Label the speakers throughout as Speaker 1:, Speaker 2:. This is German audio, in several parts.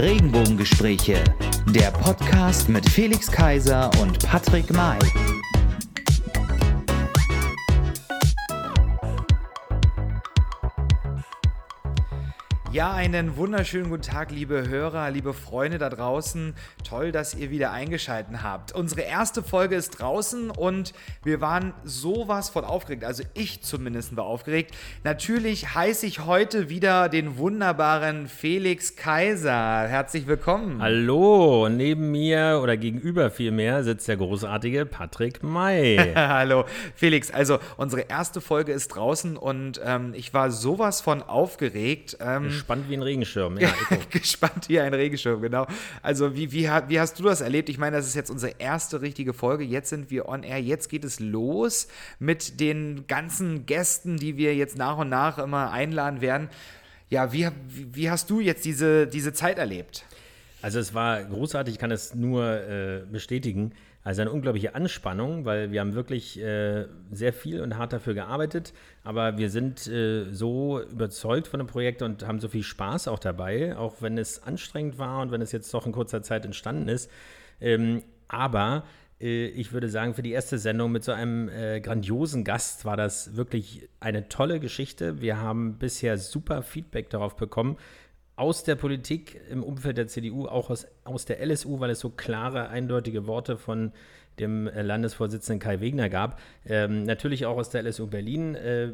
Speaker 1: Regenbogengespräche, der Podcast mit Felix Kaiser und Patrick May. Ja, einen wunderschönen guten Tag, liebe Hörer, liebe Freunde da draußen. Toll, dass ihr wieder eingeschaltet habt. Unsere erste Folge ist draußen und wir waren sowas von aufgeregt. Also ich zumindest war aufgeregt. Natürlich heiße ich heute wieder den wunderbaren Felix Kaiser. Herzlich willkommen.
Speaker 2: Hallo, neben mir oder gegenüber vielmehr sitzt der großartige Patrick May.
Speaker 1: Hallo, Felix. Also unsere erste Folge ist draußen und ähm, ich war sowas von aufgeregt.
Speaker 2: Ähm, Gespannt wie ein Regenschirm. Ja,
Speaker 1: Gespannt wie ein Regenschirm, genau. Also wie, wie, wie hast du das erlebt? Ich meine, das ist jetzt unsere erste richtige Folge. Jetzt sind wir on air. Jetzt geht es los mit den ganzen Gästen, die wir jetzt nach und nach immer einladen werden. Ja, wie, wie hast du jetzt diese, diese Zeit erlebt?
Speaker 2: Also es war großartig, ich kann es nur äh, bestätigen. Also eine unglaubliche Anspannung, weil wir haben wirklich äh, sehr viel und hart dafür gearbeitet, aber wir sind äh, so überzeugt von dem Projekt und haben so viel Spaß auch dabei, auch wenn es anstrengend war und wenn es jetzt doch in kurzer Zeit entstanden ist. Ähm, aber äh, ich würde sagen, für die erste Sendung mit so einem äh, grandiosen Gast war das wirklich eine tolle Geschichte. Wir haben bisher super Feedback darauf bekommen aus der Politik im Umfeld der CDU, auch aus, aus der LSU, weil es so klare, eindeutige Worte von dem äh, Landesvorsitzenden Kai Wegner gab. Ähm, natürlich auch aus der LSU Berlin. Äh,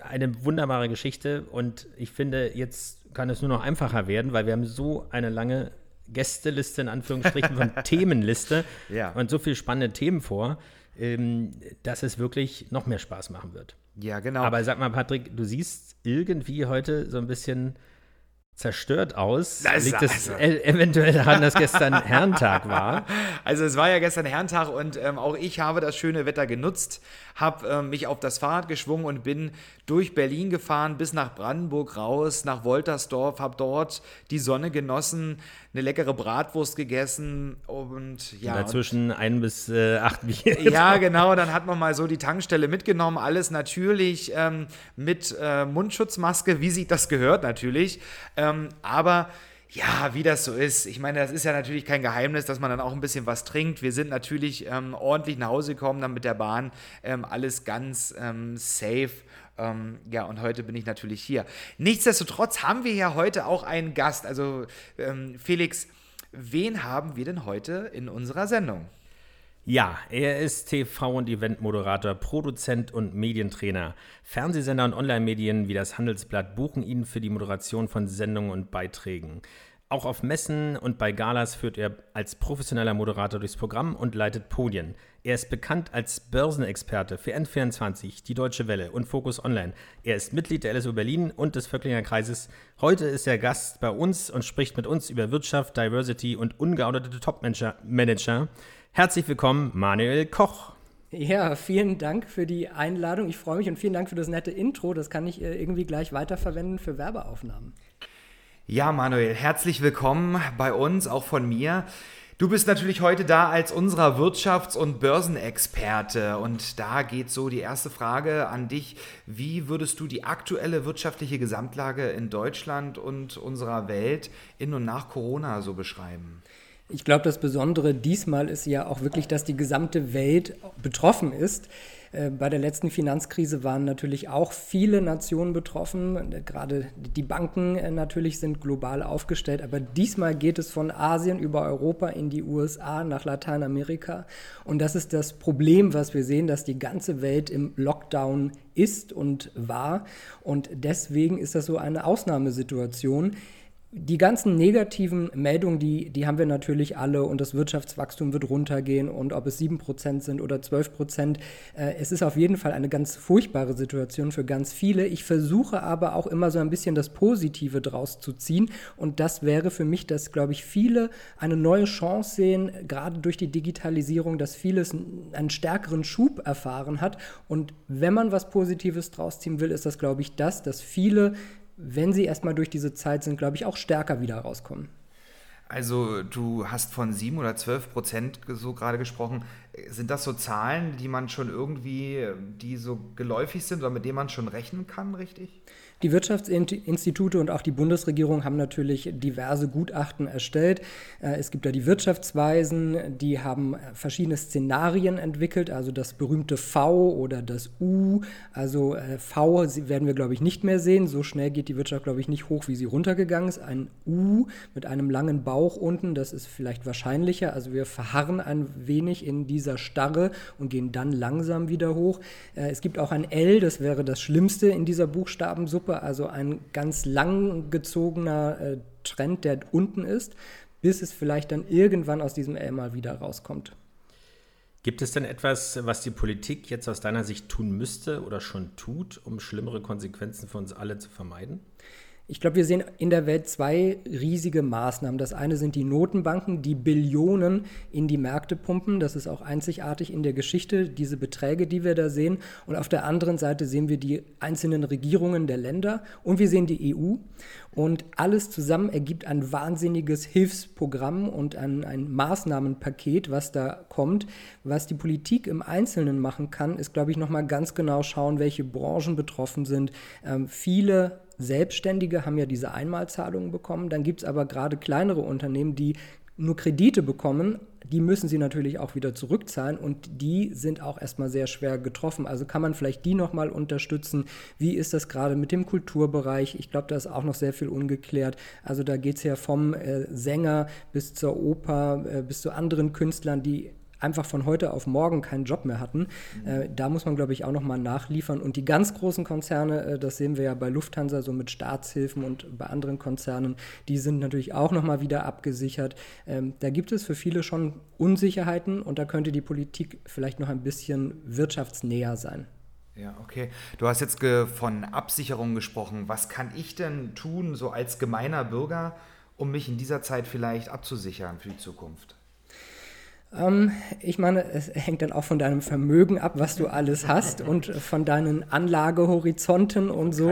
Speaker 2: eine wunderbare Geschichte und ich finde, jetzt kann es nur noch einfacher werden, weil wir haben so eine lange Gästeliste in Anführungsstrichen von Themenliste ja. und so viele spannende Themen vor, ähm, dass es wirklich noch mehr Spaß machen wird.
Speaker 1: Ja, genau.
Speaker 2: Aber sag mal, Patrick, du siehst irgendwie heute so ein bisschen zerstört aus. Das Liegt es also. eventuell daran, dass gestern Herrentag war?
Speaker 1: Also es war ja gestern Herrentag und ähm, auch ich habe das schöne Wetter genutzt, habe ähm, mich auf das Fahrrad geschwungen und bin durch Berlin gefahren bis nach Brandenburg raus, nach Woltersdorf, habe dort die Sonne genossen, eine leckere Bratwurst gegessen und ja.
Speaker 2: Und dazwischen und, ein bis äh, acht Bier.
Speaker 1: Ja, genau. Dann hat man mal so die Tankstelle mitgenommen. Alles natürlich ähm, mit äh, Mundschutzmaske, wie sich das gehört natürlich. Ähm, aber ja, wie das so ist. Ich meine, das ist ja natürlich kein Geheimnis, dass man dann auch ein bisschen was trinkt. Wir sind natürlich ähm, ordentlich nach Hause gekommen, dann mit der Bahn. Ähm, alles ganz ähm, safe. Ähm, ja, und heute bin ich natürlich hier. Nichtsdestotrotz haben wir ja heute auch einen Gast. Also, ähm, Felix, wen haben wir denn heute in unserer Sendung?
Speaker 2: Ja, er ist TV- und Eventmoderator, Produzent und Medientrainer. Fernsehsender und Online-Medien wie das Handelsblatt buchen ihn für die Moderation von Sendungen und Beiträgen. Auch auf Messen und bei Galas führt er als professioneller Moderator durchs Programm und leitet Podien. Er ist bekannt als Börsenexperte für N24, die Deutsche Welle und Focus Online. Er ist Mitglied der LSU Berlin und des Vöcklinger Kreises. Heute ist er Gast bei uns und spricht mit uns über Wirtschaft, Diversity und ungeaudete Top-Manager. Herzlich willkommen, Manuel Koch.
Speaker 3: Ja, vielen Dank für die Einladung. Ich freue mich und vielen Dank für das nette Intro. Das kann ich äh, irgendwie gleich weiterverwenden für Werbeaufnahmen.
Speaker 1: Ja, Manuel, herzlich willkommen bei uns, auch von mir. Du bist natürlich heute da als unserer Wirtschafts- und Börsenexperte und da geht so die erste Frage an dich. Wie würdest du die aktuelle wirtschaftliche Gesamtlage in Deutschland und unserer Welt in und nach Corona so beschreiben?
Speaker 3: Ich glaube, das Besondere diesmal ist ja auch wirklich, dass die gesamte Welt betroffen ist. Äh, bei der letzten Finanzkrise waren natürlich auch viele Nationen betroffen. Gerade die Banken äh, natürlich sind global aufgestellt. Aber diesmal geht es von Asien über Europa in die USA nach Lateinamerika. Und das ist das Problem, was wir sehen, dass die ganze Welt im Lockdown ist und war. Und deswegen ist das so eine Ausnahmesituation. Die ganzen negativen Meldungen, die, die haben wir natürlich alle und das Wirtschaftswachstum wird runtergehen und ob es 7% sind oder 12%, äh, es ist auf jeden Fall eine ganz furchtbare Situation für ganz viele. Ich versuche aber auch immer so ein bisschen das Positive draus zu ziehen und das wäre für mich, dass, glaube ich, viele eine neue Chance sehen, gerade durch die Digitalisierung, dass vieles einen stärkeren Schub erfahren hat und wenn man was Positives draus ziehen will, ist das, glaube ich, das, dass viele wenn sie erstmal durch diese Zeit sind, glaube ich, auch stärker wieder rauskommen.
Speaker 1: Also du hast von sieben oder zwölf Prozent so gerade gesprochen. Sind das so Zahlen, die man schon irgendwie, die so geläufig sind oder mit denen man schon rechnen kann, richtig?
Speaker 3: Die Wirtschaftsinstitute und auch die Bundesregierung haben natürlich diverse Gutachten erstellt. Äh, es gibt da die Wirtschaftsweisen, die haben verschiedene Szenarien entwickelt, also das berühmte V oder das U. Also äh, V werden wir, glaube ich, nicht mehr sehen. So schnell geht die Wirtschaft, glaube ich, nicht hoch, wie sie runtergegangen ist. Ein U mit einem langen Bauch unten, das ist vielleicht wahrscheinlicher. Also wir verharren ein wenig in dieser Starre und gehen dann langsam wieder hoch. Äh, es gibt auch ein L, das wäre das Schlimmste in dieser Buchstabensuppe also ein ganz lang gezogener äh, Trend, der unten ist, bis es vielleicht dann irgendwann aus diesem L mal wieder rauskommt.
Speaker 2: Gibt es denn etwas, was die Politik jetzt aus deiner Sicht tun müsste oder schon tut, um schlimmere Konsequenzen für uns alle zu vermeiden?
Speaker 3: Ich glaube, wir sehen in der Welt zwei riesige Maßnahmen. Das eine sind die Notenbanken, die Billionen in die Märkte pumpen. Das ist auch einzigartig in der Geschichte, diese Beträge, die wir da sehen. Und auf der anderen Seite sehen wir die einzelnen Regierungen der Länder und wir sehen die EU. Und alles zusammen ergibt ein wahnsinniges Hilfsprogramm und ein, ein Maßnahmenpaket, was da kommt. Was die Politik im Einzelnen machen kann, ist, glaube ich, nochmal ganz genau schauen, welche Branchen betroffen sind. Ähm, viele Selbstständige haben ja diese Einmalzahlungen bekommen. Dann gibt es aber gerade kleinere Unternehmen, die nur Kredite bekommen, die müssen sie natürlich auch wieder zurückzahlen und die sind auch erstmal sehr schwer getroffen. Also kann man vielleicht die nochmal unterstützen. Wie ist das gerade mit dem Kulturbereich? Ich glaube, da ist auch noch sehr viel ungeklärt. Also da geht es ja vom äh, Sänger bis zur Oper, äh, bis zu anderen Künstlern, die einfach von heute auf morgen keinen Job mehr hatten. Mhm. Äh, da muss man, glaube ich, auch nochmal nachliefern. Und die ganz großen Konzerne, äh, das sehen wir ja bei Lufthansa so mit Staatshilfen und bei anderen Konzernen, die sind natürlich auch nochmal wieder abgesichert. Ähm, da gibt es für viele schon Unsicherheiten und da könnte die Politik vielleicht noch ein bisschen wirtschaftsnäher sein.
Speaker 1: Ja, okay. Du hast jetzt von Absicherung gesprochen. Was kann ich denn tun, so als gemeiner Bürger, um mich in dieser Zeit vielleicht abzusichern für die Zukunft?
Speaker 3: Ähm, ich meine, es hängt dann auch von deinem Vermögen ab, was du alles hast und von deinen Anlagehorizonten und so.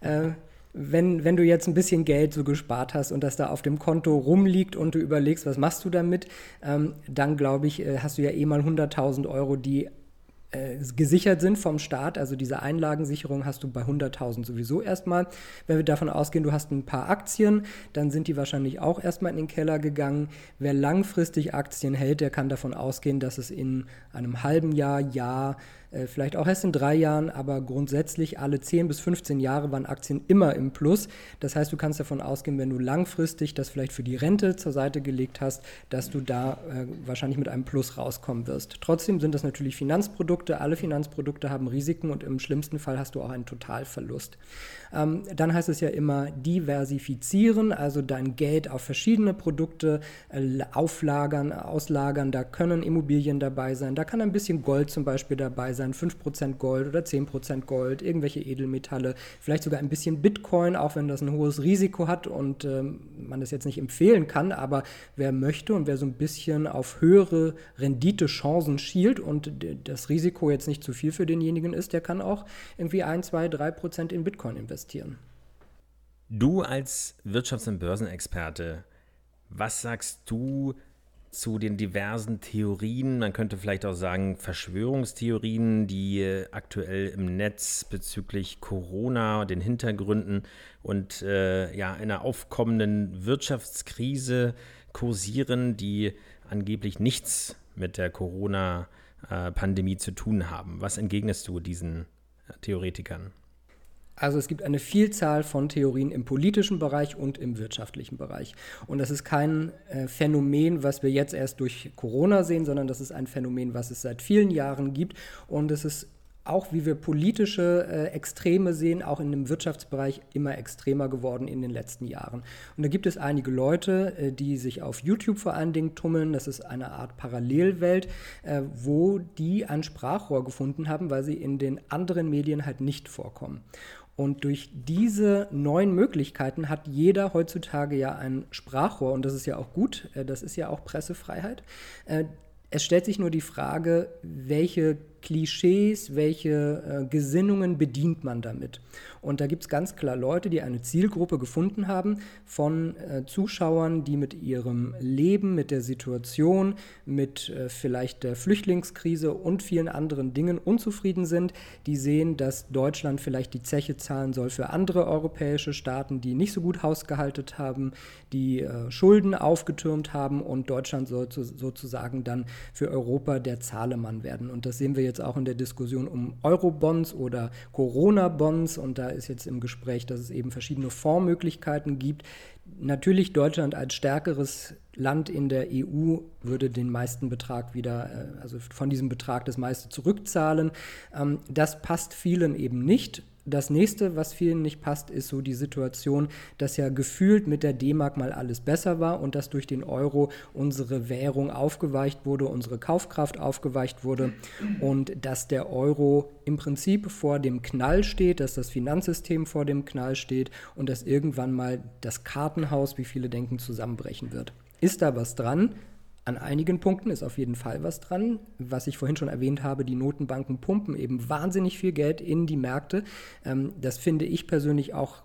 Speaker 3: Äh, wenn, wenn du jetzt ein bisschen Geld so gespart hast und das da auf dem Konto rumliegt und du überlegst, was machst du damit, ähm, dann glaube ich, äh, hast du ja eh mal 100.000 Euro, die äh, gesichert sind vom Staat. Also diese Einlagensicherung hast du bei 100.000 sowieso erstmal. Wenn wir davon ausgehen, du hast ein paar Aktien, dann sind die wahrscheinlich auch erstmal in den Keller gegangen. Wer langfristig Aktien hält, der kann davon ausgehen, dass es in einem halben Jahr, Jahr äh, vielleicht auch erst in drei Jahren, aber grundsätzlich alle 10 bis 15 Jahre waren Aktien immer im Plus. Das heißt, du kannst davon ausgehen, wenn du langfristig das vielleicht für die Rente zur Seite gelegt hast, dass du da äh, wahrscheinlich mit einem Plus rauskommen wirst. Trotzdem sind das natürlich Finanzprodukte. Alle Finanzprodukte haben Risiken und im schlimmsten Fall hast du auch einen Totalverlust. Ähm, dann heißt es ja immer diversifizieren, also dein Geld auf verschiedene Produkte äh, auflagern, auslagern. Da können Immobilien dabei sein, da kann ein bisschen Gold zum Beispiel dabei sein, 5% Gold oder 10% Gold, irgendwelche Edelmetalle, vielleicht sogar ein bisschen Bitcoin, auch wenn das ein hohes Risiko hat und ähm, man das jetzt nicht empfehlen kann, aber wer möchte und wer so ein bisschen auf höhere Renditechancen schielt und das Risiko jetzt nicht zu viel für denjenigen ist, der kann auch irgendwie 1, 2, 3% in Bitcoin investieren.
Speaker 2: Du als Wirtschafts- und Börsenexperte, was sagst du zu den diversen Theorien, man könnte vielleicht auch sagen Verschwörungstheorien, die aktuell im Netz bezüglich Corona, den Hintergründen und äh, ja, einer aufkommenden Wirtschaftskrise kursieren, die angeblich nichts mit der Corona-Pandemie zu tun haben. Was entgegnest du diesen Theoretikern?
Speaker 3: Also es gibt eine Vielzahl von Theorien im politischen Bereich und im wirtschaftlichen Bereich. Und das ist kein äh, Phänomen, was wir jetzt erst durch Corona sehen, sondern das ist ein Phänomen, was es seit vielen Jahren gibt. Und es ist auch wie wir politische äh, Extreme sehen, auch in dem Wirtschaftsbereich immer extremer geworden in den letzten Jahren. Und da gibt es einige Leute, äh, die sich auf YouTube vor allen Dingen tummeln. Das ist eine Art Parallelwelt, wo die ein Sprachrohr gefunden haben, weil sie in den anderen Medien halt nicht vorkommen. Und durch diese neuen Möglichkeiten hat jeder heutzutage ja ein Sprachrohr und das ist ja auch gut, äh, das ist ja auch Pressefreiheit. Äh, es stellt sich nur die Frage, welche Klischees, welche äh, Gesinnungen bedient man damit? Und da gibt es ganz klar Leute, die eine Zielgruppe gefunden haben von äh, Zuschauern, die mit ihrem Leben, mit der Situation, mit äh, vielleicht der Flüchtlingskrise und vielen anderen Dingen unzufrieden sind. Die sehen, dass Deutschland vielleicht die Zeche zahlen soll für andere europäische Staaten, die nicht so gut hausgehalten haben, die äh, Schulden aufgetürmt haben und Deutschland soll zu, sozusagen dann für Europa der Zahlemann werden. Und das sehen wir jetzt auch in der Diskussion um Eurobonds oder Corona-Bonds und da ist jetzt im Gespräch, dass es eben verschiedene Fondsmöglichkeiten gibt. Natürlich Deutschland als stärkeres Land in der EU würde den meisten Betrag wieder, äh, also von diesem Betrag das meiste zurückzahlen. Ähm, das passt vielen eben nicht das nächste, was vielen nicht passt, ist so die Situation, dass ja gefühlt mit der D-Mark mal alles besser war und dass durch den Euro unsere Währung aufgeweicht wurde, unsere Kaufkraft aufgeweicht wurde und dass der Euro im Prinzip vor dem Knall steht, dass das Finanzsystem vor dem Knall steht und dass irgendwann mal das Kartenhaus, wie viele denken, zusammenbrechen wird. Ist da was dran? An einigen Punkten ist auf jeden Fall was dran. Was ich vorhin schon erwähnt habe, die Notenbanken pumpen eben wahnsinnig viel Geld in die Märkte. Ähm, das finde ich persönlich auch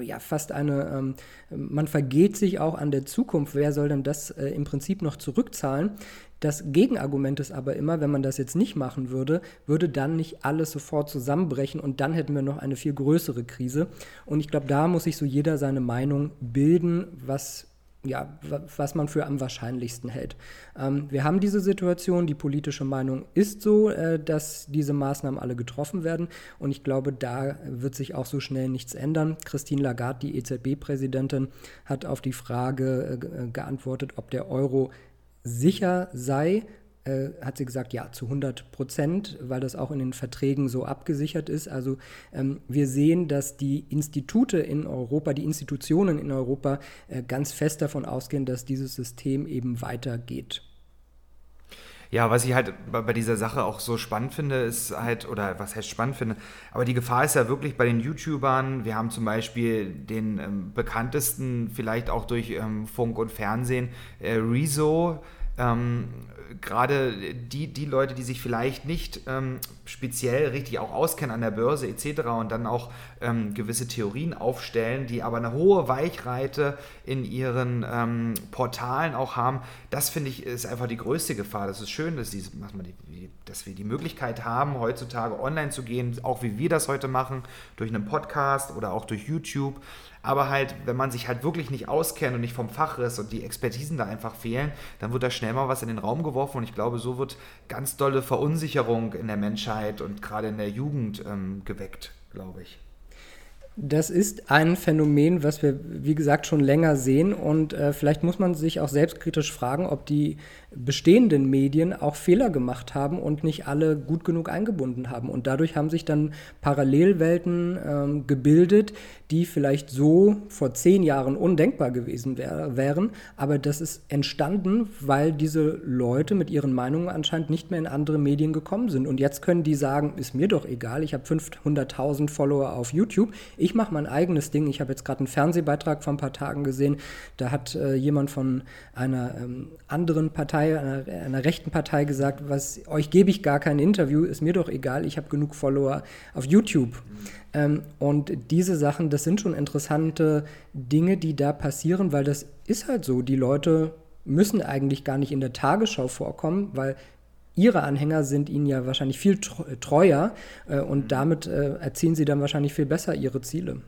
Speaker 3: ja, fast eine, ähm, man vergeht sich auch an der Zukunft. Wer soll denn das äh, im Prinzip noch zurückzahlen? Das Gegenargument ist aber immer, wenn man das jetzt nicht machen würde, würde dann nicht alles sofort zusammenbrechen und dann hätten wir noch eine viel größere Krise. Und ich glaube, da muss sich so jeder seine Meinung bilden, was ja, was man für am wahrscheinlichsten hält. Ähm, wir haben diese Situation, die politische Meinung ist so, äh, dass diese Maßnahmen alle getroffen werden und ich glaube, da wird sich auch so schnell nichts ändern. Christine Lagarde, die EZB-Präsidentin, hat auf die Frage äh, geantwortet, ob der Euro sicher sei äh, hat sie gesagt, ja, zu 100 Prozent, weil das auch in den Verträgen so abgesichert ist. Also ähm, wir sehen, dass die Institute in Europa, die Institutionen in Europa äh, ganz fest davon ausgehen, dass dieses System eben weitergeht.
Speaker 1: Ja, was ich halt bei dieser Sache auch so spannend finde, ist halt, oder was heißt spannend finde, aber die Gefahr ist ja wirklich bei den YouTubern. Wir haben zum Beispiel den ähm, bekanntesten, vielleicht auch durch ähm, Funk und Fernsehen, äh, Rezo, ähm, gerade die, die Leute, die sich vielleicht nicht ähm, speziell richtig auch auskennen an der Börse etc. und dann auch ähm, gewisse Theorien aufstellen, die aber eine hohe Weichreite in ihren ähm, Portalen auch haben, das finde ich ist einfach die größte Gefahr. Das ist schön, dass, die, dass wir die Möglichkeit haben, heutzutage online zu gehen, auch wie wir das heute machen, durch einen Podcast oder auch durch YouTube. Aber halt, wenn man sich halt wirklich nicht auskennt und nicht vom Fach ist und die Expertisen da einfach fehlen, dann wird da schnell mal was in den Raum geworfen und ich glaube, so wird ganz dolle Verunsicherung in der Menschheit und gerade in der Jugend ähm, geweckt, glaube ich.
Speaker 3: Das ist ein Phänomen, was wir, wie gesagt, schon länger sehen. Und äh, vielleicht muss man sich auch selbstkritisch fragen, ob die bestehenden Medien auch Fehler gemacht haben und nicht alle gut genug eingebunden haben. Und dadurch haben sich dann Parallelwelten ähm, gebildet, die vielleicht so vor zehn Jahren undenkbar gewesen wär, wären. Aber das ist entstanden, weil diese Leute mit ihren Meinungen anscheinend nicht mehr in andere Medien gekommen sind. Und jetzt können die sagen, ist mir doch egal, ich habe 500.000 Follower auf YouTube, mache mein eigenes Ding. Ich habe jetzt gerade einen Fernsehbeitrag vor ein paar Tagen gesehen, da hat äh, jemand von einer ähm, anderen Partei, einer, einer, rechten Partei gesagt, was euch gebe ich gar kein Interview, ist mir doch egal, ich habe genug Follower auf YouTube. Ähm, und diese Sachen, das sind schon interessante Dinge, die da passieren, weil das ist halt so. Die Leute müssen eigentlich gar nicht in der Tagesschau vorkommen, weil ihre Anhänger sind ihnen ja wahrscheinlich viel treuer äh, und mhm. damit äh, erzielen sie dann wahrscheinlich viel besser ihre Ziele.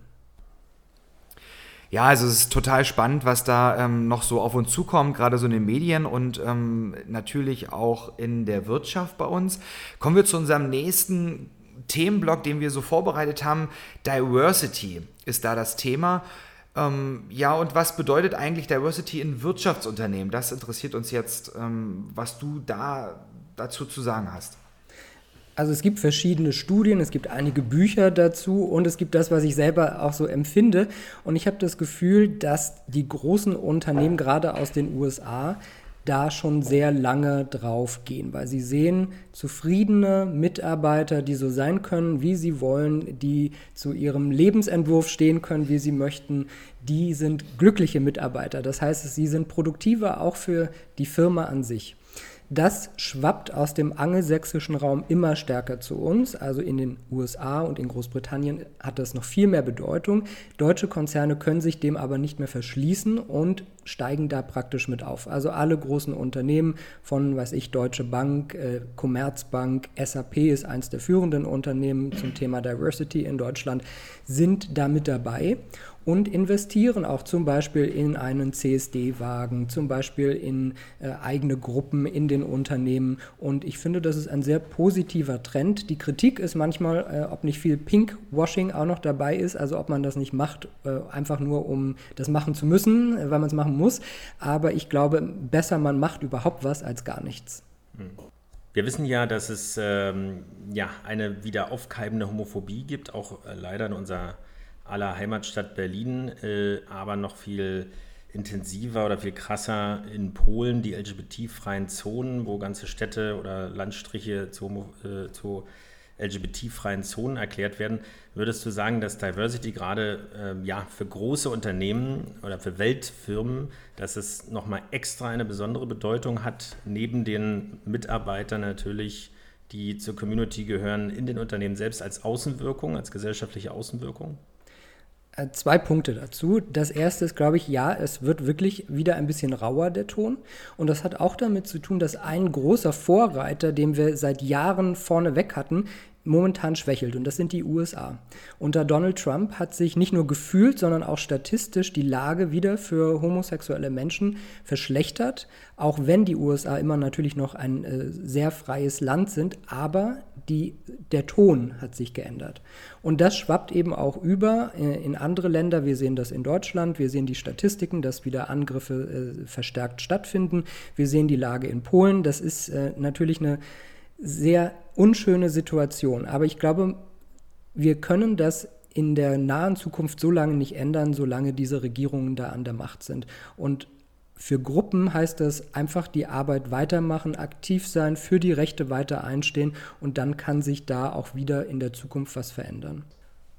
Speaker 1: Ja, also es ist total spannend, was da ähm, noch so auf uns zukommt, gerade so in den Medien und ähm, natürlich auch in der Wirtschaft bei uns. Kommen wir zu unserem nächsten Themenblock, den wir so vorbereitet haben. Diversity ist da das Thema. Ähm, ja, und was bedeutet eigentlich Diversity in Wirtschaftsunternehmen? Das interessiert uns jetzt, ähm, was du da dazu zu sagen hast.
Speaker 3: Also es gibt verschiedene Studien, es gibt einige Bücher dazu und es gibt das, was ich selber auch so empfinde. Und ich habe das Gefühl, dass die großen Unternehmen, gerade aus den USA, da schon sehr lange drauf gehen, weil sie sehen zufriedene Mitarbeiter, die so sein können, wie sie wollen, die zu ihrem Lebensentwurf stehen können, wie sie möchten, die sind glückliche Mitarbeiter. Das heißt, sie sind produktiver auch für die Firma an sich. Das schwappt aus dem angelsächsischen Raum immer stärker zu uns. Also in den USA und in Großbritannien hat das noch viel mehr Bedeutung. Deutsche Konzerne können sich dem aber nicht mehr verschließen und steigen da praktisch mit auf. Also alle großen Unternehmen von, weiß ich, Deutsche Bank, äh, Commerzbank, SAP ist eines der führenden Unternehmen zum Thema Diversity in Deutschland, sind da mit dabei und investieren auch zum Beispiel in einen CSD-Wagen, zum Beispiel in äh, eigene Gruppen in den Unternehmen. Und ich finde, das ist ein sehr positiver Trend. Die Kritik ist manchmal, äh, ob nicht viel Pinkwashing auch noch dabei ist, also ob man das nicht macht, äh, einfach nur um das machen zu müssen, äh, weil man es machen muss. Aber ich glaube, besser man macht überhaupt was als gar nichts.
Speaker 2: Wir wissen ja, dass es ähm, ja, eine wieder aufkeimende Homophobie gibt, auch äh, leider in unserer aller Heimatstadt Berlin, äh, aber noch viel intensiver oder viel krasser in Polen, die LGBT-freien Zonen, wo ganze Städte oder Landstriche zu, äh, zu LGBT-freien Zonen erklärt werden. Würdest du sagen, dass Diversity gerade äh, ja, für große Unternehmen oder für Weltfirmen, dass es nochmal extra eine besondere Bedeutung hat, neben den Mitarbeitern natürlich, die zur Community gehören, in den Unternehmen selbst als Außenwirkung, als gesellschaftliche Außenwirkung?
Speaker 3: Äh, zwei Punkte dazu. Das erste ist, glaube ich, ja, es wird wirklich wieder ein bisschen rauer, der Ton. Und das hat auch damit zu tun, dass ein großer Vorreiter, den wir seit Jahren vorne weg hatten, momentan schwächelt und das sind die USA. Unter Donald Trump hat sich nicht nur gefühlt, sondern auch statistisch die Lage wieder für homosexuelle Menschen verschlechtert, auch wenn die USA immer natürlich noch ein äh, sehr freies Land sind, aber die, der Ton hat sich geändert. Und das schwappt eben auch über äh, in andere Länder. Wir sehen das in Deutschland, wir sehen die Statistiken, dass wieder Angriffe äh, verstärkt stattfinden. Wir sehen die Lage in Polen. Das ist äh, natürlich eine sehr unschöne Situation. Aber ich glaube, wir können das in der nahen Zukunft so lange nicht ändern, solange diese Regierungen da an der Macht sind. Und für Gruppen heißt das einfach die Arbeit weitermachen, aktiv sein, für die Rechte weiter einstehen und dann kann sich da auch wieder in der Zukunft was verändern.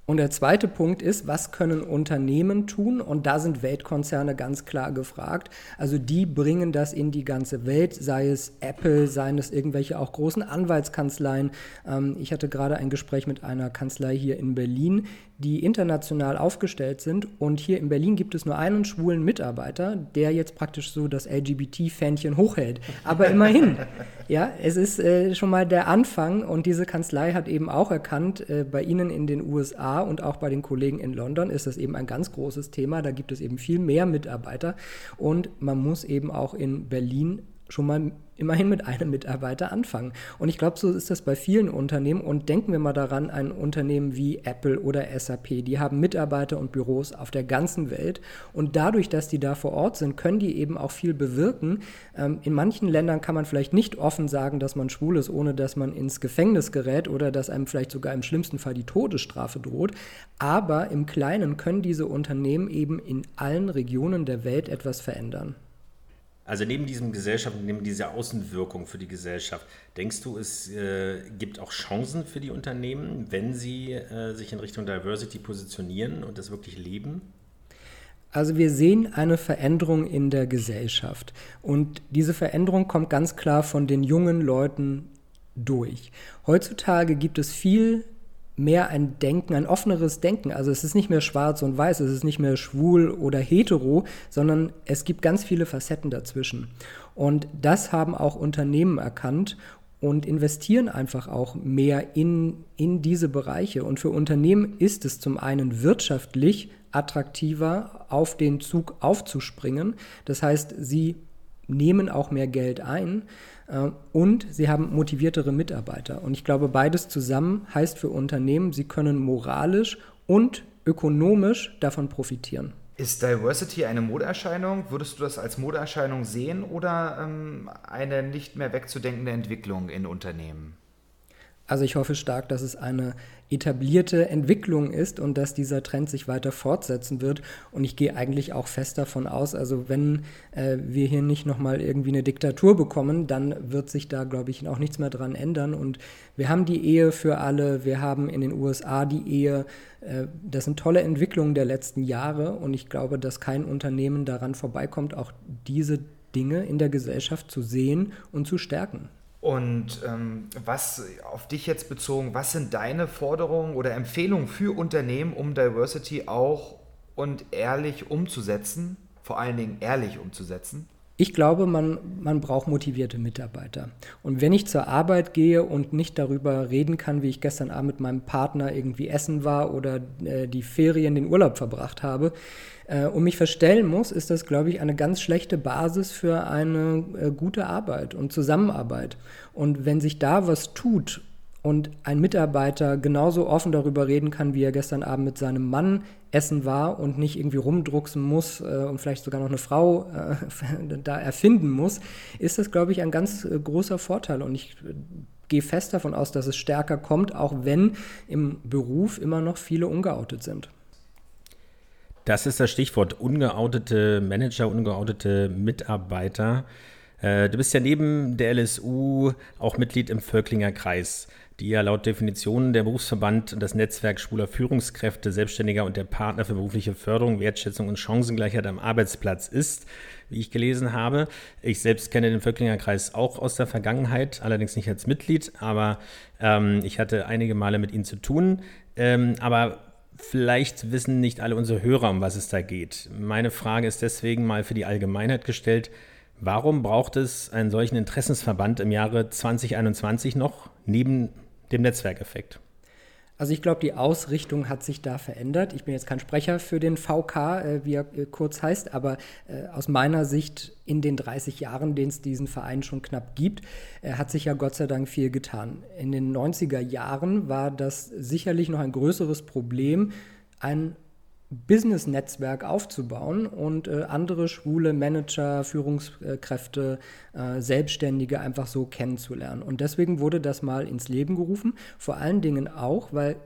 Speaker 3: Und der zweite Punkt ist, was können Unternehmen tun? Und da sind Weltkonzerne ganz klar gefragt. Also die bringen das in die ganze Welt, sei es Apple, seien es irgendwelche auch großen Anwaltskanzleien. Ähm, ich hatte gerade ein Gespräch mit einer Kanzlei hier in Berlin, die international aufgestellt sind. Und hier in Berlin gibt es nur einen schwulen Mitarbeiter, der jetzt praktisch so das LGBT-Fähnchen hochhält. Aber immerhin, ja, es ist äh, schon mal der Anfang. Und diese Kanzlei hat eben auch erkannt, äh, bei Ihnen in den USA und auch bei den Kollegen in London ist das eben ein ganz großes Thema. Da gibt es eben viel mehr Mitarbeiter. Und man muss eben auch in Berlin schon mal immerhin mit einem Mitarbeiter anfangen. Und ich glaube, so ist das bei vielen Unternehmen. Und denken wir mal daran, ein Unternehmen wie Apple oder SAP, die haben Mitarbeiter und Büros auf der ganzen Welt. Und dadurch, dass die da vor Ort sind, können die eben auch viel bewirken. Ähm, in manchen Ländern kann man vielleicht nicht offen sagen, dass man schwul ist, ohne dass man ins Gefängnis gerät oder dass einem vielleicht sogar im schlimmsten Fall die Todesstrafe droht. Aber im Kleinen können diese Unternehmen eben in allen Regionen der Welt etwas verändern.
Speaker 2: Also neben diesem Gesellschaft, neben dieser Außenwirkung für die Gesellschaft, denkst du, es äh, gibt auch Chancen für die Unternehmen, wenn sie äh, sich in Richtung Diversity positionieren und das wirklich leben?
Speaker 3: Also wir sehen eine Veränderung in der Gesellschaft und diese Veränderung kommt ganz klar von den jungen Leuten durch. Heutzutage gibt es viel mehr ein Denken, ein offeneres Denken. Also es ist nicht mehr schwarz und weiß, es ist nicht mehr schwul oder hetero, sondern es gibt ganz viele Facetten dazwischen. Und das haben auch Unternehmen erkannt und investieren einfach auch mehr in, in diese Bereiche. Und für Unternehmen ist es zum einen wirtschaftlich attraktiver, auf den Zug aufzuspringen. Das heißt, sie nehmen auch mehr Geld ein. Äh, und sie haben motiviertere Mitarbeiter. Und ich glaube, beides zusammen heißt für Unternehmen, sie können moralisch und ökonomisch davon profitieren.
Speaker 1: Ist Diversity eine Modeerscheinung? Würdest du das als Modeerscheinung sehen oder ähm, eine nicht mehr wegzudenkende Entwicklung in Unternehmen?
Speaker 3: Also ich hoffe stark, dass es eine etablierte Entwicklung ist und dass dieser Trend sich weiter fortsetzen wird. Und ich gehe eigentlich auch fest davon aus, also wenn äh, wir hier nicht nochmal irgendwie eine Diktatur bekommen, dann wird sich da, glaube ich, auch nichts mehr dran ändern. Und wir haben die Ehe für alle, wir haben in den USA die Ehe. Äh, das sind tolle Entwicklungen der letzten Jahre und ich glaube, dass kein Unternehmen daran vorbeikommt, auch diese Dinge in der Gesellschaft zu sehen und zu stärken.
Speaker 1: Und ähm, was auf dich jetzt bezogen, was sind deine Forderungen oder Empfehlungen für Unternehmen, um Diversity auch und ehrlich umzusetzen, vor allen Dingen ehrlich umzusetzen?
Speaker 3: Ich glaube, man, man braucht motivierte Mitarbeiter. Und wenn ich zur Arbeit gehe und nicht darüber reden kann, wie ich gestern Abend mit meinem Partner irgendwie essen war oder äh, die Ferien, den Urlaub verbracht habe, äh, und mich verstellen muss, ist das, glaube ich, eine ganz schlechte Basis für eine äh, gute Arbeit und Zusammenarbeit. Und wenn sich da was tut und ein Mitarbeiter genauso offen darüber reden kann, wie er gestern Abend mit seinem Mann essen war und nicht irgendwie rumdrucksen muss äh, und vielleicht sogar noch eine Frau äh, da erfinden muss, ist das, glaube ich, ein ganz äh, großer Vorteil. Und ich äh, gehe fest davon aus, dass es stärker kommt, auch wenn im Beruf immer noch viele ungeoutet sind.
Speaker 2: Das ist das Stichwort ungeoutete Manager, ungeoutete Mitarbeiter. Äh, du bist ja neben der LSU auch Mitglied im Völklinger Kreis die ja laut Definition der Berufsverband das Netzwerk schwuler Führungskräfte, Selbstständiger und der Partner für berufliche Förderung, Wertschätzung und Chancengleichheit am Arbeitsplatz ist, wie ich gelesen habe. Ich selbst kenne den Völklinger Kreis auch aus der Vergangenheit, allerdings nicht als Mitglied, aber ähm, ich hatte einige Male mit ihnen zu tun. Ähm, aber vielleicht wissen nicht alle unsere Hörer, um was es da geht. Meine Frage ist deswegen mal für die Allgemeinheit gestellt. Warum braucht es einen solchen Interessensverband im Jahre 2021 noch, neben dem Netzwerkeffekt?
Speaker 3: Also ich glaube, die Ausrichtung hat sich da verändert. Ich bin jetzt kein Sprecher für den VK, äh, wie er äh, kurz heißt, aber äh, aus meiner Sicht in den 30 Jahren, den es diesen Verein schon knapp gibt, äh, hat sich ja Gott sei Dank viel getan. In den 90er Jahren war das sicherlich noch ein größeres Problem, ein Business-Netzwerk aufzubauen und äh, andere schwule Manager, Führungskräfte, äh, Selbstständige einfach so kennenzulernen. Und deswegen wurde das mal ins Leben gerufen, vor allen Dingen auch, weil,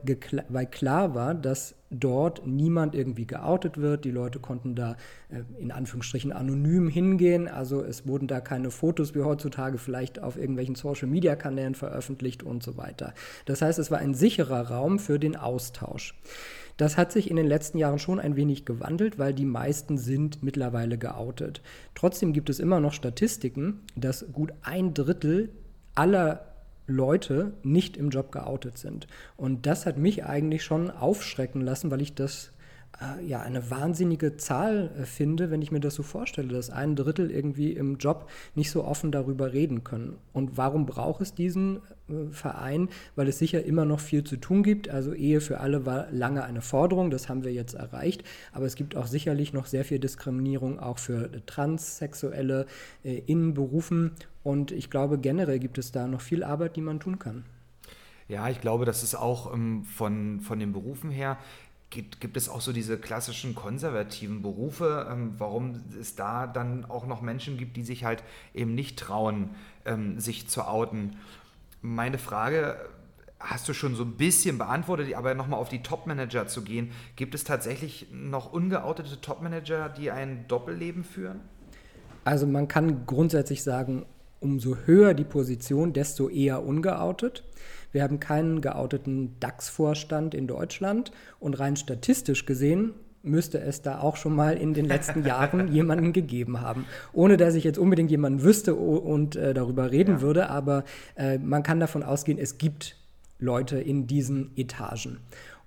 Speaker 3: weil klar war, dass dort niemand irgendwie geoutet wird. Die Leute konnten da äh, in Anführungsstrichen anonym hingehen. Also es wurden da keine Fotos wie heutzutage vielleicht auf irgendwelchen Social-Media-Kanälen veröffentlicht und so weiter. Das heißt, es war ein sicherer Raum für den Austausch. Das hat sich in den letzten Jahren schon ein wenig gewandelt, weil die meisten sind mittlerweile geoutet. Trotzdem gibt es immer noch Statistiken, dass gut ein Drittel aller Leute nicht im Job geoutet sind. Und das hat mich eigentlich schon aufschrecken lassen, weil ich das ja, eine wahnsinnige Zahl äh, finde, wenn ich mir das so vorstelle, dass ein Drittel irgendwie im Job nicht so offen darüber reden können. Und warum braucht es diesen äh, Verein? Weil es sicher immer noch viel zu tun gibt. Also Ehe für alle war lange eine Forderung, das haben wir jetzt erreicht. Aber es gibt auch sicherlich noch sehr viel Diskriminierung auch für Transsexuelle äh, in Berufen. Und ich glaube, generell gibt es da noch viel Arbeit, die man tun kann.
Speaker 1: Ja, ich glaube, das ist auch ähm, von, von den Berufen her gibt, gibt es auch so diese klassischen konservativen Berufe, ähm, warum es da dann auch noch Menschen gibt, die sich halt eben nicht trauen, ähm, sich zu outen. Meine Frage hast du schon so ein bisschen beantwortet, aber nochmal auf die Top-Manager zu gehen. Gibt es tatsächlich noch ungeoutete Top-Manager, die ein Doppelleben führen?
Speaker 3: Also man kann grundsätzlich sagen, umso höher die Position, desto eher ungeoutet. Wir haben keinen geouteten DAX-Vorstand in Deutschland und rein statistisch gesehen müsste es da auch schon mal in den letzten Jahren jemanden gegeben haben. Ohne dass ich jetzt unbedingt jemanden wüsste und äh, darüber reden ja. würde, aber äh, man kann davon ausgehen, es gibt Leute in diesen Etagen.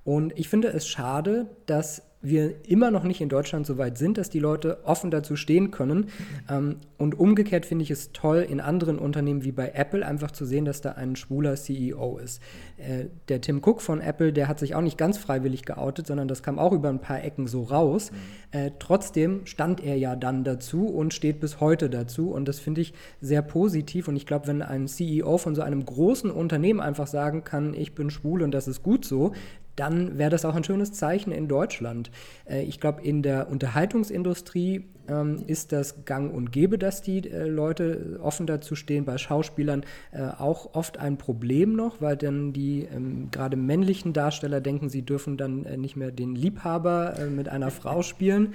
Speaker 3: Und ich finde es schade, dass wir immer noch nicht in Deutschland so weit sind, dass die Leute offen dazu stehen können. Ähm, und umgekehrt finde ich es toll, in anderen Unternehmen wie bei Apple einfach zu sehen, dass da ein schwuler CEO ist. Äh, der Tim Cook von Apple, der hat sich auch nicht ganz freiwillig geoutet, sondern das kam auch über ein paar Ecken so raus. Äh, trotzdem stand er ja dann dazu und steht bis heute dazu. Und das finde ich sehr positiv. Und ich glaube, wenn ein CEO von so einem großen Unternehmen einfach sagen kann, ich bin schwul und das ist gut so, dann wäre das auch ein schönes Zeichen in Deutschland. Äh, ich glaube, in der Unterhaltungsindustrie ähm, ist das gang und gäbe, dass die äh, Leute offen dazu stehen. Bei Schauspielern äh, auch oft ein Problem noch, weil dann die ähm, gerade männlichen Darsteller denken, sie dürfen dann nicht mehr den Liebhaber mit einer Frau spielen.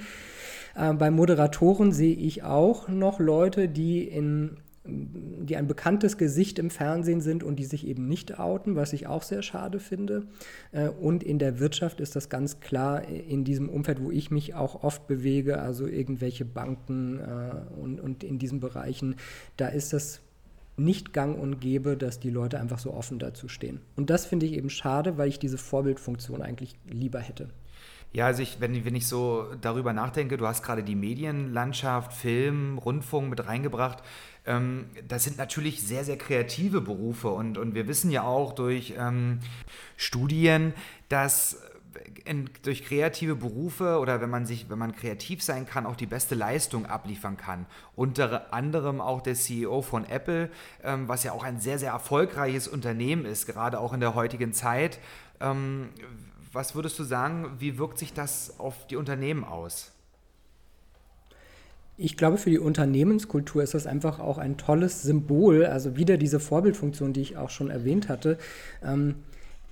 Speaker 3: Bei Moderatoren sehe ich auch noch Leute, die in die ein bekanntes Gesicht im Fernsehen sind und die sich eben nicht outen, was ich auch sehr schade finde. Äh, und in der Wirtschaft ist das ganz klar in diesem Umfeld, wo ich mich auch oft bewege, also irgendwelche Banken äh, und, und in diesen Bereichen, da ist das nicht gang und gäbe, dass die Leute einfach so offen dazu stehen. Und das finde ich eben schade, weil ich diese Vorbildfunktion eigentlich lieber hätte.
Speaker 1: Ja, also ich, wenn, wenn ich so darüber nachdenke, du hast gerade die Medienlandschaft, Film, Rundfunk mit reingebracht. Ähm, das sind natürlich sehr, sehr kreative Berufe und, und wir wissen ja auch durch ähm, Studien, dass in, durch kreative Berufe oder wenn man sich, wenn man kreativ sein kann, auch die beste Leistung abliefern kann. Unter anderem auch der CEO von Apple, ähm, was ja auch ein sehr, sehr erfolgreiches Unternehmen ist, gerade auch in der heutigen Zeit. Ähm, was würdest du sagen, wie wirkt sich das auf die Unternehmen aus?
Speaker 3: Ich glaube, für die Unternehmenskultur ist das einfach auch ein tolles Symbol, also wieder diese Vorbildfunktion, die ich auch schon erwähnt hatte. Ähm,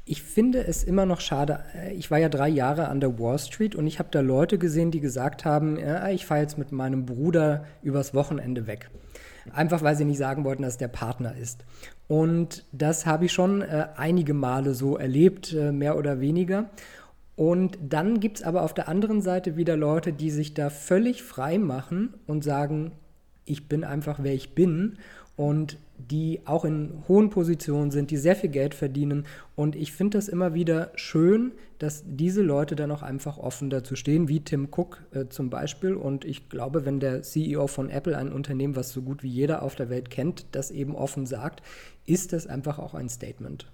Speaker 3: ich finde es immer noch schade. Äh, ich war ja drei Jahre an der Wall Street und ich habe da Leute gesehen, die gesagt haben, ja, ich fahre jetzt mit meinem Bruder übers Wochenende weg. Einfach weil sie nicht sagen wollten, dass der Partner ist. Und das habe ich schon äh, einige Male so erlebt, äh, mehr oder weniger. Und dann gibt es aber auf der anderen Seite wieder Leute, die sich da völlig frei machen und sagen, ich bin einfach wer ich bin und die auch in hohen Positionen sind, die sehr viel Geld verdienen. Und ich finde das immer wieder schön, dass diese Leute dann auch einfach offen dazu stehen, wie Tim Cook äh, zum Beispiel. Und ich glaube, wenn der CEO von Apple, ein Unternehmen, was so gut wie jeder auf der Welt kennt, das eben offen sagt, ist das einfach auch ein Statement.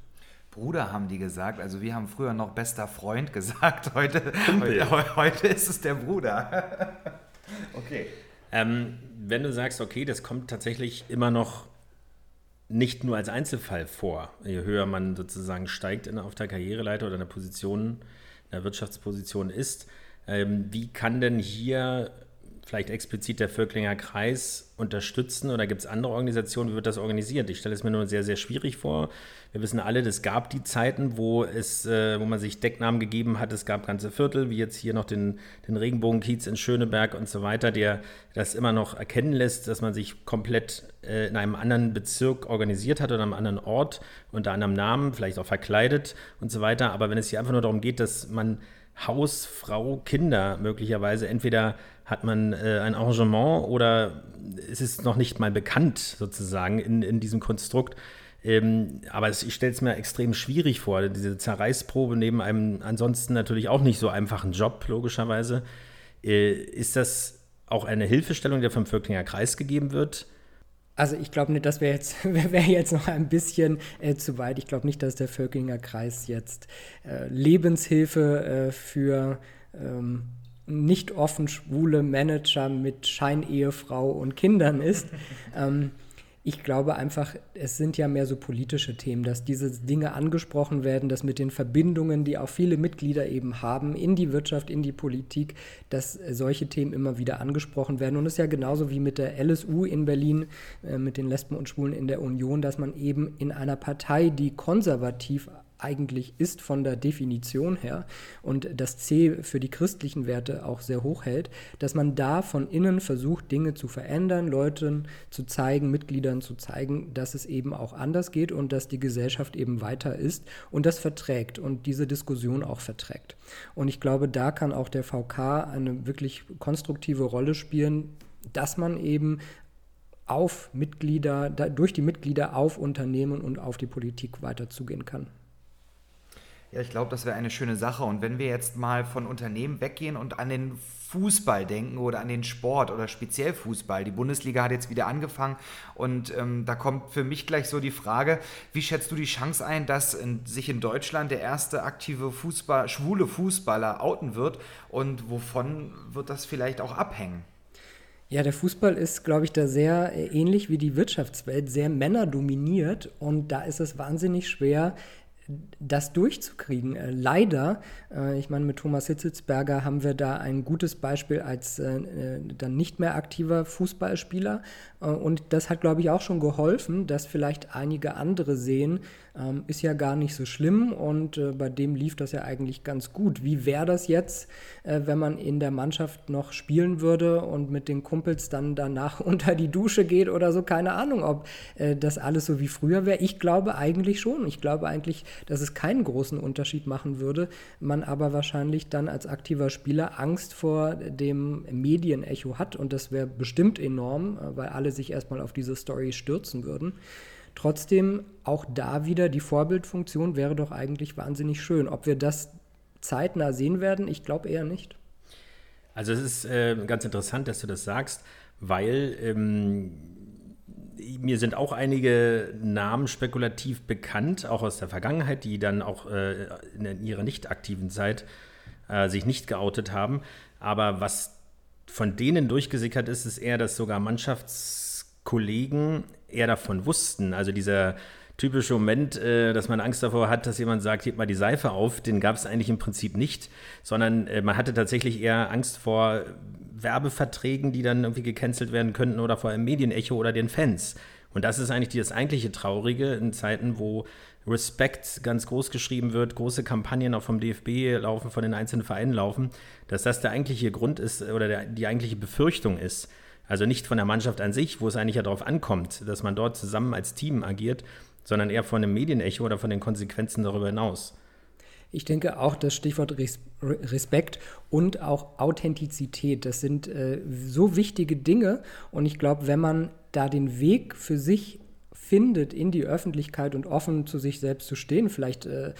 Speaker 1: Bruder haben die gesagt. Also wir haben früher noch bester Freund gesagt. Heute, heute, heute ist es der Bruder.
Speaker 2: okay. Ähm, wenn du sagst, okay, das kommt tatsächlich immer noch nicht nur als Einzelfall vor. Je höher man sozusagen steigt in, auf der Karriereleiter oder in der Position, in der Wirtschaftsposition ist, ähm, wie kann denn hier vielleicht explizit der Völklinger Kreis unterstützen oder gibt es andere Organisationen? Wie wird das organisiert? Ich stelle es mir nur sehr, sehr schwierig vor. Wir wissen alle, es gab die Zeiten, wo, es, äh, wo man sich Decknamen gegeben hat. Es gab ganze Viertel, wie jetzt hier noch den, den Regenbogenkiez in Schöneberg und so weiter, der das immer noch erkennen lässt, dass man sich komplett äh, in einem anderen Bezirk organisiert hat oder einem anderen Ort unter anderem Namen, vielleicht auch verkleidet und so weiter. Aber wenn es hier einfach nur darum geht, dass man Haus, Frau, Kinder möglicherweise entweder hat man äh, ein Arrangement oder es ist noch nicht mal bekannt sozusagen in, in diesem Konstrukt. Ähm, aber es, ich stelle es mir extrem schwierig vor, diese Zerreißprobe neben einem ansonsten natürlich auch nicht so einfachen Job, logischerweise. Äh, ist das auch eine Hilfestellung, die vom Völklinger Kreis gegeben wird?
Speaker 3: Also ich glaube nicht, das wäre jetzt, wär jetzt noch ein bisschen äh, zu weit. Ich glaube nicht, dass der Völklinger Kreis jetzt äh, Lebenshilfe äh, für ähm, nicht offen schwule Manager mit Scheinehefrau und Kindern ist. ähm, ich glaube einfach, es sind ja mehr so politische Themen, dass diese Dinge angesprochen werden, dass mit den Verbindungen, die auch viele Mitglieder eben haben, in die Wirtschaft, in die Politik, dass solche Themen immer wieder angesprochen werden. Und es ist ja genauso wie mit der LSU in Berlin, äh, mit den Lesben und Schwulen in der Union, dass man eben in einer Partei, die konservativ eigentlich ist von der Definition her und das C für die christlichen Werte auch sehr hoch hält, dass man da von innen versucht, Dinge zu verändern, Leuten zu zeigen, Mitgliedern zu zeigen, dass es eben auch anders geht und dass die Gesellschaft eben weiter ist und das verträgt und diese Diskussion auch verträgt. Und ich glaube, da kann auch der VK eine wirklich konstruktive Rolle spielen, dass man eben auf Mitglieder, durch die Mitglieder auf Unternehmen und auf die Politik weiter zugehen kann.
Speaker 1: Ja, ich glaube, das wäre eine schöne Sache. Und wenn wir jetzt mal von Unternehmen weggehen und an den Fußball denken oder an den Sport oder speziell Fußball. Die Bundesliga hat jetzt wieder angefangen und ähm, da kommt für mich gleich so die Frage, wie schätzt du die Chance ein, dass in, sich in Deutschland der erste aktive Fußball, schwule Fußballer outen wird und wovon wird das vielleicht auch abhängen?
Speaker 3: Ja, der Fußball ist, glaube ich, da sehr äh, ähnlich wie die Wirtschaftswelt, sehr männerdominiert und da ist es wahnsinnig schwer, das durchzukriegen. Äh, leider, äh, ich meine, mit Thomas Hitzelsberger haben wir da ein gutes Beispiel als äh, äh dann nicht mehr aktiver Fußballspieler. Äh, und das hat, glaube ich, auch schon geholfen, dass vielleicht einige andere sehen, ähm, ist ja gar nicht so schlimm und äh, bei dem lief das ja eigentlich ganz gut. Wie wäre das jetzt, äh, wenn man in der Mannschaft noch spielen würde und mit den Kumpels dann danach unter die Dusche geht oder so? Keine Ahnung, ob äh, das alles so wie früher wäre. Ich glaube eigentlich schon. Ich glaube eigentlich, dass es keinen großen Unterschied machen würde, man aber wahrscheinlich dann als aktiver Spieler Angst vor dem Medienecho hat und das wäre bestimmt enorm, äh, weil alle sich erstmal auf diese Story stürzen würden. Trotzdem auch da wieder die Vorbildfunktion wäre doch eigentlich wahnsinnig schön. Ob wir das zeitnah sehen werden, ich glaube eher nicht.
Speaker 2: Also es ist äh, ganz interessant, dass du das sagst, weil ähm, mir sind auch einige Namen spekulativ bekannt, auch aus der Vergangenheit, die dann auch äh, in ihrer nicht aktiven Zeit äh, sich nicht geoutet haben. Aber was von denen durchgesickert ist, ist eher, dass sogar Mannschaftskollegen eher davon wussten. Also dieser typische Moment, äh, dass man Angst davor hat, dass jemand sagt, hebt mal die Seife auf, den gab es eigentlich im Prinzip nicht, sondern äh, man hatte tatsächlich eher Angst vor Werbeverträgen, die dann irgendwie gecancelt werden könnten oder vor einem Medienecho oder den Fans. Und das ist eigentlich das eigentliche Traurige in Zeiten, wo Respekt ganz groß geschrieben wird, große Kampagnen auch vom DFB laufen, von den einzelnen Vereinen laufen, dass das der eigentliche Grund ist oder der, die eigentliche Befürchtung ist. Also nicht von der Mannschaft an sich, wo es eigentlich ja darauf ankommt, dass man dort zusammen als Team agiert, sondern eher von dem Medienecho oder von den Konsequenzen darüber hinaus.
Speaker 3: Ich denke auch das Stichwort Respekt und auch Authentizität, das sind äh, so wichtige Dinge und ich glaube, wenn man da den Weg für sich findet, in die Öffentlichkeit und offen zu sich selbst zu stehen. Vielleicht äh,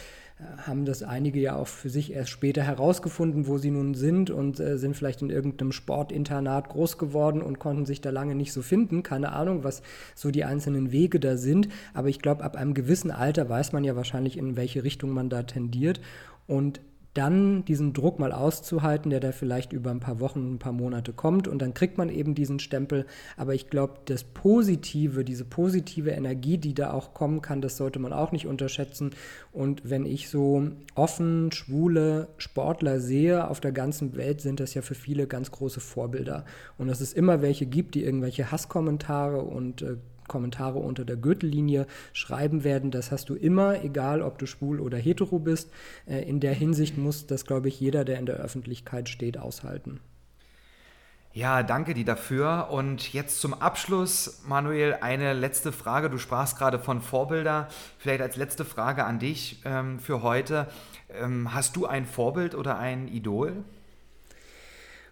Speaker 3: haben das einige ja auch für sich erst später herausgefunden, wo sie nun sind und äh, sind vielleicht in irgendeinem Sportinternat groß geworden und konnten sich da lange nicht so finden. Keine Ahnung, was so die einzelnen Wege da sind. Aber ich glaube, ab einem gewissen Alter weiß man ja wahrscheinlich, in welche Richtung man da tendiert. Und dann diesen Druck mal auszuhalten, der da vielleicht über ein paar Wochen, ein paar Monate kommt und dann kriegt man eben diesen Stempel. Aber ich glaube, das Positive, diese positive Energie, die da auch kommen kann, das sollte man auch nicht unterschätzen. Und wenn ich so offen, schwule Sportler sehe auf der ganzen Welt, sind das ja für viele ganz große Vorbilder. Und dass es immer welche gibt, die irgendwelche Hasskommentare und äh, Kommentare unter der Gürtellinie schreiben werden. Das hast du immer, egal ob du schwul oder hetero bist. Äh, in der Hinsicht muss das, glaube ich, jeder, der in der Öffentlichkeit steht, aushalten.
Speaker 1: Ja, danke dir dafür. Und jetzt zum Abschluss, Manuel, eine letzte Frage. Du sprachst gerade von Vorbilder. Vielleicht als letzte Frage an dich ähm, für heute. Ähm, hast du ein Vorbild oder ein Idol?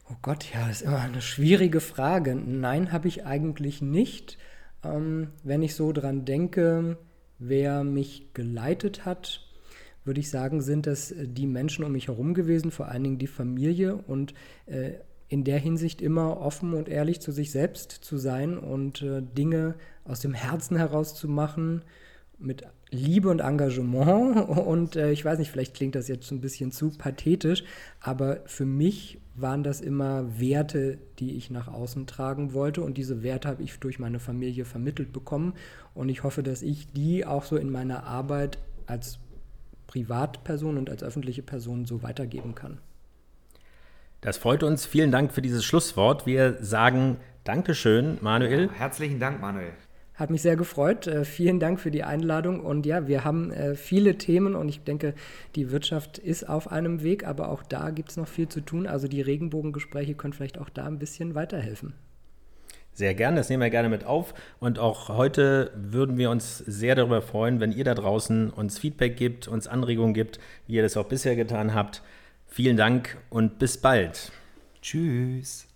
Speaker 3: Oh Gott, ja, das ist immer eine schwierige Frage. Nein, habe ich eigentlich nicht. Ähm, wenn ich so dran denke, wer mich geleitet hat, würde ich sagen, sind das äh, die Menschen um mich herum gewesen, vor allen Dingen die Familie und äh, in der Hinsicht immer offen und ehrlich zu sich selbst zu sein und äh, Dinge aus dem Herzen heraus zu machen, mit Liebe und Engagement. Und äh, ich weiß nicht, vielleicht klingt das jetzt ein bisschen zu pathetisch, aber für mich waren das immer Werte, die ich nach außen tragen wollte. Und diese Werte habe ich durch meine Familie vermittelt bekommen. Und ich hoffe, dass ich die auch so in meiner Arbeit als Privatperson und als öffentliche Person so weitergeben kann.
Speaker 2: Das freut uns. Vielen Dank für dieses Schlusswort. Wir sagen Dankeschön, Manuel.
Speaker 1: Ja, herzlichen Dank, Manuel.
Speaker 3: Hat mich sehr gefreut. Äh, vielen Dank für die Einladung. Und ja, wir haben äh, viele Themen und ich denke, die Wirtschaft ist auf einem Weg, aber auch da gibt es noch viel zu tun. Also die Regenbogengespräche können vielleicht auch da ein bisschen weiterhelfen.
Speaker 2: Sehr gerne, das nehmen wir gerne mit auf. Und auch heute würden wir uns sehr darüber freuen, wenn ihr da draußen uns Feedback gibt, uns Anregungen gibt, wie ihr das auch bisher getan habt. Vielen Dank und bis bald.
Speaker 1: Tschüss.